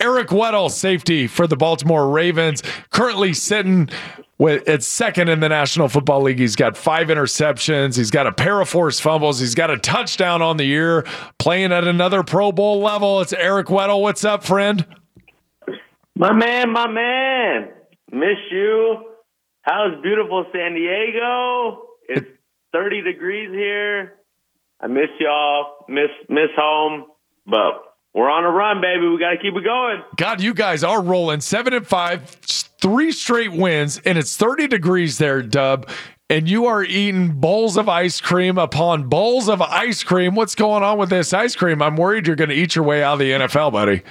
Eric Weddle, safety for the Baltimore Ravens, currently sitting with at second in the National Football League. He's got five interceptions. He's got a pair of forced fumbles. He's got a touchdown on the year, playing at another Pro Bowl level. It's Eric Weddle. What's up, friend? My man, my man. Miss you. How's beautiful San Diego? It's 30 degrees here. I miss y'all. Miss miss home. But we're on a run, baby. We got to keep it going. God, you guys are rolling seven and five, three straight wins, and it's 30 degrees there, Dub. And you are eating bowls of ice cream upon bowls of ice cream. What's going on with this ice cream? I'm worried you're going to eat your way out of the NFL, buddy.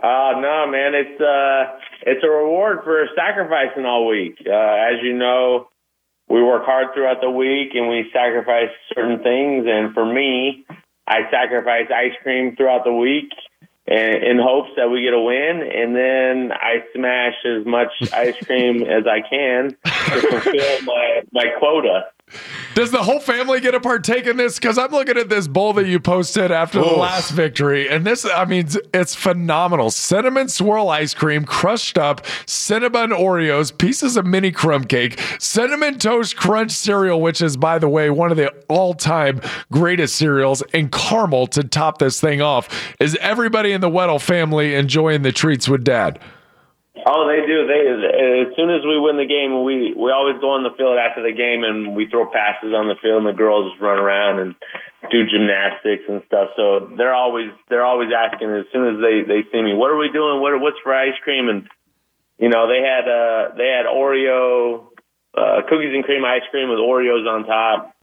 Uh, no, man. It's uh, it's a reward for sacrificing all week. Uh, as you know, we work hard throughout the week and we sacrifice certain things. And for me, I sacrifice ice cream throughout the week in, hopes that we get a win. And then I smash as much ice cream as I can to fulfill my, my quota. Does the whole family get a partake in this? Because I'm looking at this bowl that you posted after the last victory, and this, I mean, it's phenomenal. Cinnamon swirl ice cream, crushed up, cinnamon Oreos, pieces of mini crumb cake, cinnamon toast crunch cereal, which is, by the way, one of the all time greatest cereals, and caramel to top this thing off. Is everybody in the Weddle family enjoying the treats with dad? Oh, they do. They as soon as we win the game, we we always go on the field after the game and we throw passes on the field, and the girls run around and do gymnastics and stuff. So they're always they're always asking as soon as they they see me, what are we doing? What what's for ice cream? And you know they had uh they had Oreo uh, cookies and cream ice cream with Oreos on top,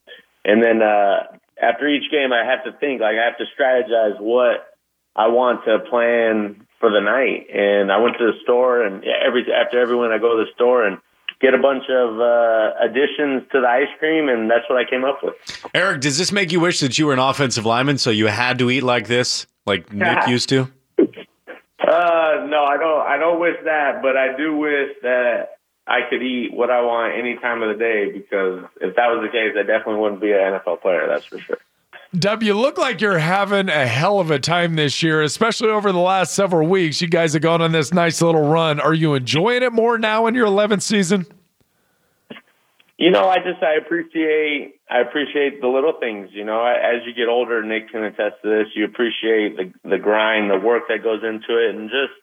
and then uh after each game, I have to think like I have to strategize what I want to plan for the night. And I went to the store, and every after every win, I go to the store and get a bunch of uh, additions to the ice cream, and that's what I came up with. Eric, does this make you wish that you were an offensive lineman, so you had to eat like this, like Nick used to? Uh, no, I don't. I don't wish that, but I do wish that I could eat what I want any time of the day. Because if that was the case, I definitely wouldn't be an NFL player. That's for sure. Dub, you look like you're having a hell of a time this year, especially over the last several weeks. You guys have gone on this nice little run. Are you enjoying it more now in your 11th season? You know, I just I appreciate I appreciate the little things. You know, as you get older, Nick can attest to this. You appreciate the the grind, the work that goes into it, and just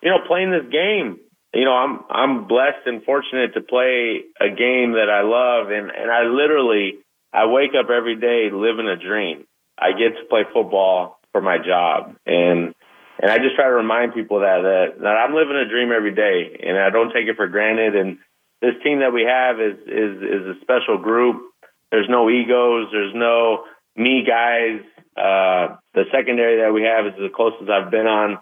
you know playing this game. You know, I'm I'm blessed and fortunate to play a game that I love, and and I literally I wake up every day living a dream. I get to play football for my job, and and I just try to remind people that that that I'm living a dream every day, and I don't take it for granted. And this team that we have is is is a special group. There's no egos. There's no me guys. Uh, the secondary that we have is the closest I've been on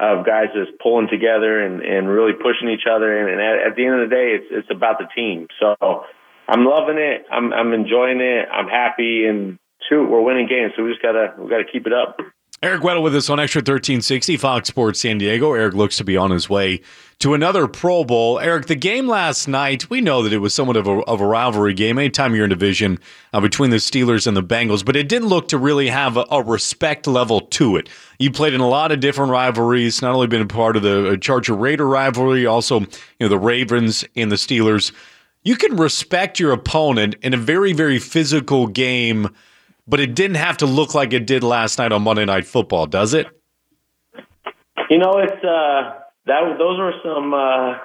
of guys just pulling together and, and really pushing each other. And, and at, at the end of the day, it's it's about the team. So I'm loving it. I'm I'm enjoying it. I'm happy. And shoot, we're winning games. So we just gotta we gotta keep it up. Eric Weddle with us on Extra 1360 Fox Sports San Diego. Eric looks to be on his way to another Pro Bowl. Eric, the game last night, we know that it was somewhat of a, of a rivalry game anytime you're in division uh, between the Steelers and the Bengals, but it didn't look to really have a, a, respect level to it. You played in a lot of different rivalries, not only been a part of the uh, Charger Raider rivalry, also you know the Ravens and the Steelers. You can respect your opponent in a very, very physical game – but it didn't have to look like it did last night on Monday Night Football, does it? You know, it's uh, that those were some uh,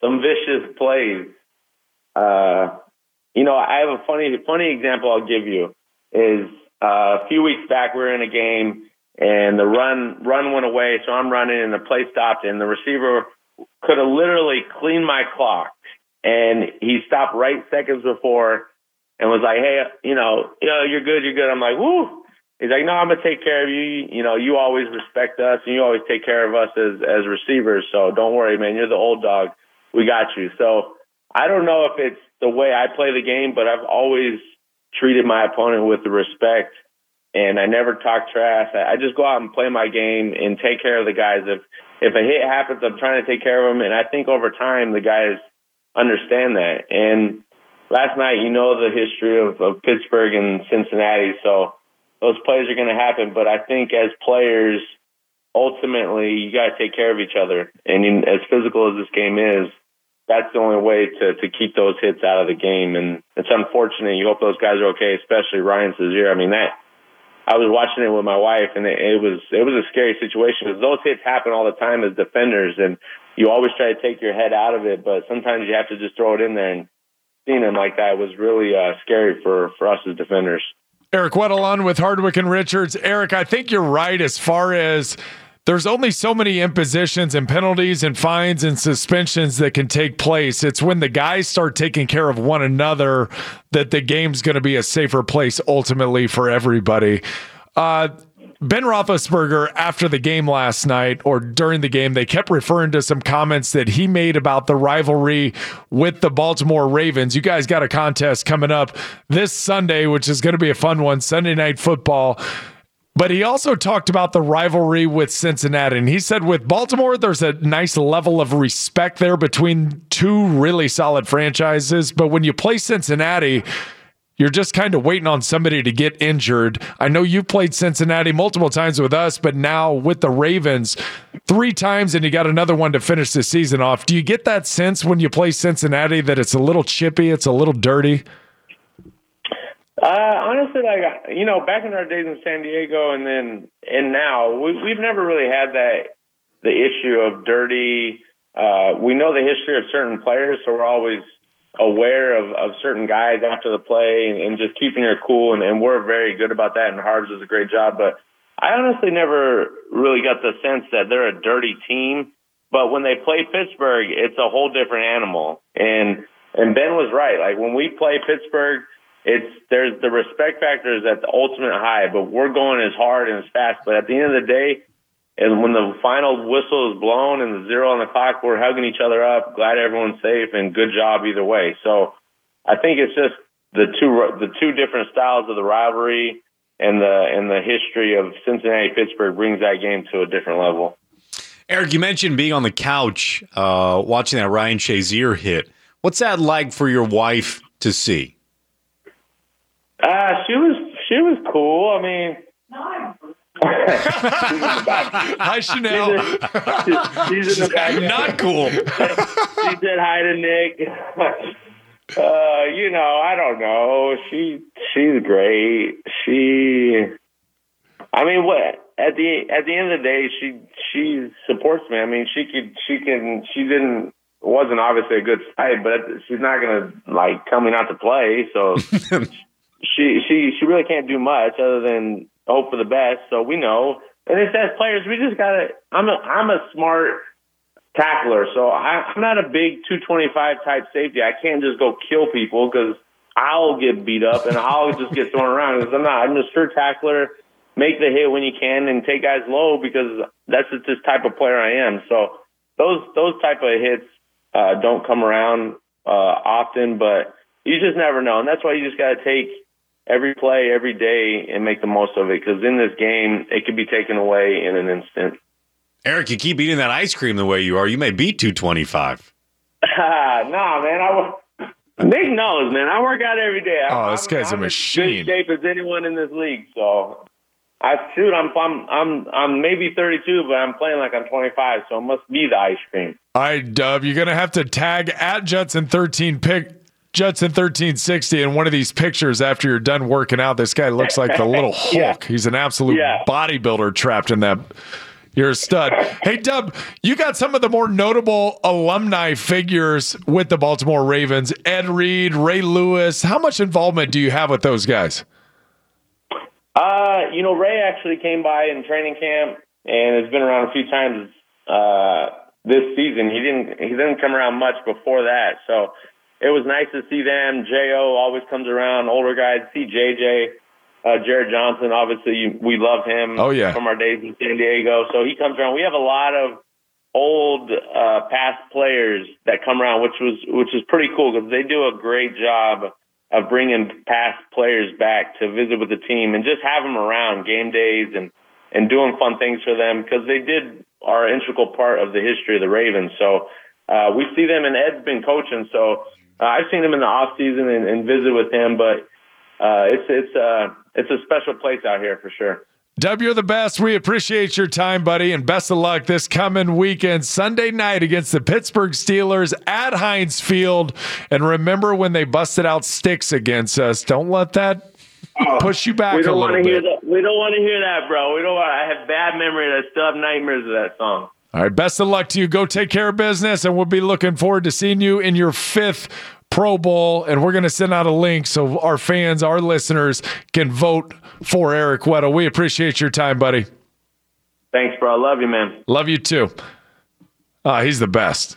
some vicious plays. Uh, you know, I have a funny funny example I'll give you is uh, a few weeks back we were in a game and the run run went away, so I'm running and the play stopped and the receiver could have literally cleaned my clock and he stopped right seconds before and was like, hey, you know, you know, you're good, you're good. I'm like, woo. he's like, no, I'm gonna take care of you. You know, you always respect us and you always take care of us as as receivers. So don't worry, man. You're the old dog. We got you. So I don't know if it's the way I play the game, but I've always treated my opponent with respect and I never talk trash. I, I just go out and play my game and take care of the guys. If if a hit happens, I'm trying to take care of them, and I think over time the guys understand that. And last night, you know the history of, of Pittsburgh and Cincinnati, so those plays are going to happen. But I think as players, ultimately, you got to take care of each other. And in, as physical as this game is, that's the only way to to keep those hits out of the game. And it's unfortunate. You hope those guys are okay, especially Ryan Shazier. I mean that I was watching it with my wife, and it, it was it was a scary situation because those hits happen all the time as defenders, and you always try to take your head out of it, but sometimes you have to just throw it in there. And seeing him like that was really uh, scary for for us as defenders. Eric Weddle with Hardwick and Richards. Eric, I think you're right as far as there's only so many impositions and penalties and fines and suspensions that can take place. It's when the guys start taking care of one another that the game's going to be a safer place ultimately for everybody. Uh, Ben Roethlisberger, after the game last night or during the game, they kept referring to some comments that he made about the rivalry with the Baltimore Ravens. You guys got a contest coming up this Sunday, which is going to be a fun one Sunday night football. But he also talked about the rivalry with Cincinnati. And he said with Baltimore, there's a nice level of respect there between two really solid franchises. But when you play Cincinnati, you're just kind of waiting on somebody to get injured. I know you played Cincinnati multiple times with us, but now with the Ravens, three times, and you got another one to finish the season off. Do you get that sense when you play Cincinnati that it's a little chippy, it's a little dirty? Uh, honestly, like you know, back in our days in San Diego, and then and now, we, we've never really had that the issue of dirty. Uh, we know the history of certain players, so we're always aware of, of certain guys after the play and, and just keeping your cool. And, and we're very good about that. And Harbs does a great job. But I honestly never really got the sense that they're a dirty team. But when they play Pittsburgh, it's a whole different animal. And and Ben was right. Like when we play Pittsburgh, it's there's the respect factor is at the ultimate high, but we're going as hard and as fast. But at the end of the day, and when the final whistle is blown and the zero on the clock, we're hugging each other up. Glad everyone's safe and good job either way. So I think it's just the two the two different styles of the rivalry and the and the history of Cincinnati Pittsburgh brings that game to a different level. Eric, you mentioned being on the couch uh, watching that Ryan Shazier hit. What's that like for your wife to see? Uh, she was she was cool. I mean, hi Chanel. She's, she's in the back. Not cool. she said hi to Nick. Uh, you know, I don't know. She she's great. She, I mean, what at the at the end of the day, she she supports me. I mean, she could she can she didn't wasn't obviously a good fight, but she's not gonna like tell me not to play. So she she she really can't do much other than hope for the best. So we know, and it's as players, we just gotta. I'm a I'm a smart tackler, so I, I'm not a big 225 type safety. I can't just go kill people because I'll get beat up and I'll just get thrown around. Because I'm not. I'm a sure tackler. Make the hit when you can and take guys low because that's just this type of player I am. So those those type of hits uh, don't come around uh, often, but you just never know, and that's why you just got to take every play, every day, and make the most of it. Because in this game, it could be taken away in an instant. Eric, you keep eating that ice cream the way you are. You may be 225. nah, man. I, Nick knows, man. I work out every day. Oh, I'm, this guy's I'm a machine. Good shape as anyone in this league. So, I shoot. I'm I'm I'm I'm maybe 32, but I'm playing like I'm 25. So it must be the ice cream. All right, Dub. You're gonna have to tag at Judson 13 pick Judson 1360 in one of these pictures after you're done working out. This guy looks like the little Hulk. yeah. He's an absolute yeah. bodybuilder trapped in that. You're a stud. Hey, Dub, you got some of the more notable alumni figures with the Baltimore Ravens Ed Reed, Ray Lewis. How much involvement do you have with those guys? Uh, you know, Ray actually came by in training camp and has been around a few times uh, this season. He didn't he didn't come around much before that. So it was nice to see them. Jo always comes around, older guys. See JJ, Uh, Jared Johnson, obviously, we love him. Oh, yeah. from our days in San Diego. So he comes around. We have a lot of old uh, past players that come around, which was which is pretty cool because they do a great job of bringing past players back to visit with the team and just have them around game days and and doing fun things for them because they did are an integral part of the history of the Ravens. So uh, we see them, and Ed's been coaching, so uh, I've seen him in the off season and, and visit with him. But uh, it's it's uh, it's a special place out here for sure. W, you're the best. We appreciate your time, buddy, and best of luck this coming weekend, Sunday night against the Pittsburgh Steelers at Heinz Field. And remember when they busted out Styx against us. Don't let that push you back we don't a want little to hear bit. that. We don't want to hear that, bro. We don't. Want, I have bad memories. I still have nightmares of that song. All right, best of luck to you. Go take care of business, and we'll be looking forward to seeing you in your fifth Pro Bowl. And we're going to send out a link so our fans, our listeners, can vote for Eric Weddle. We appreciate your time, buddy. Thanks, bro. I love you, man. Love you too. Ah, he's the best.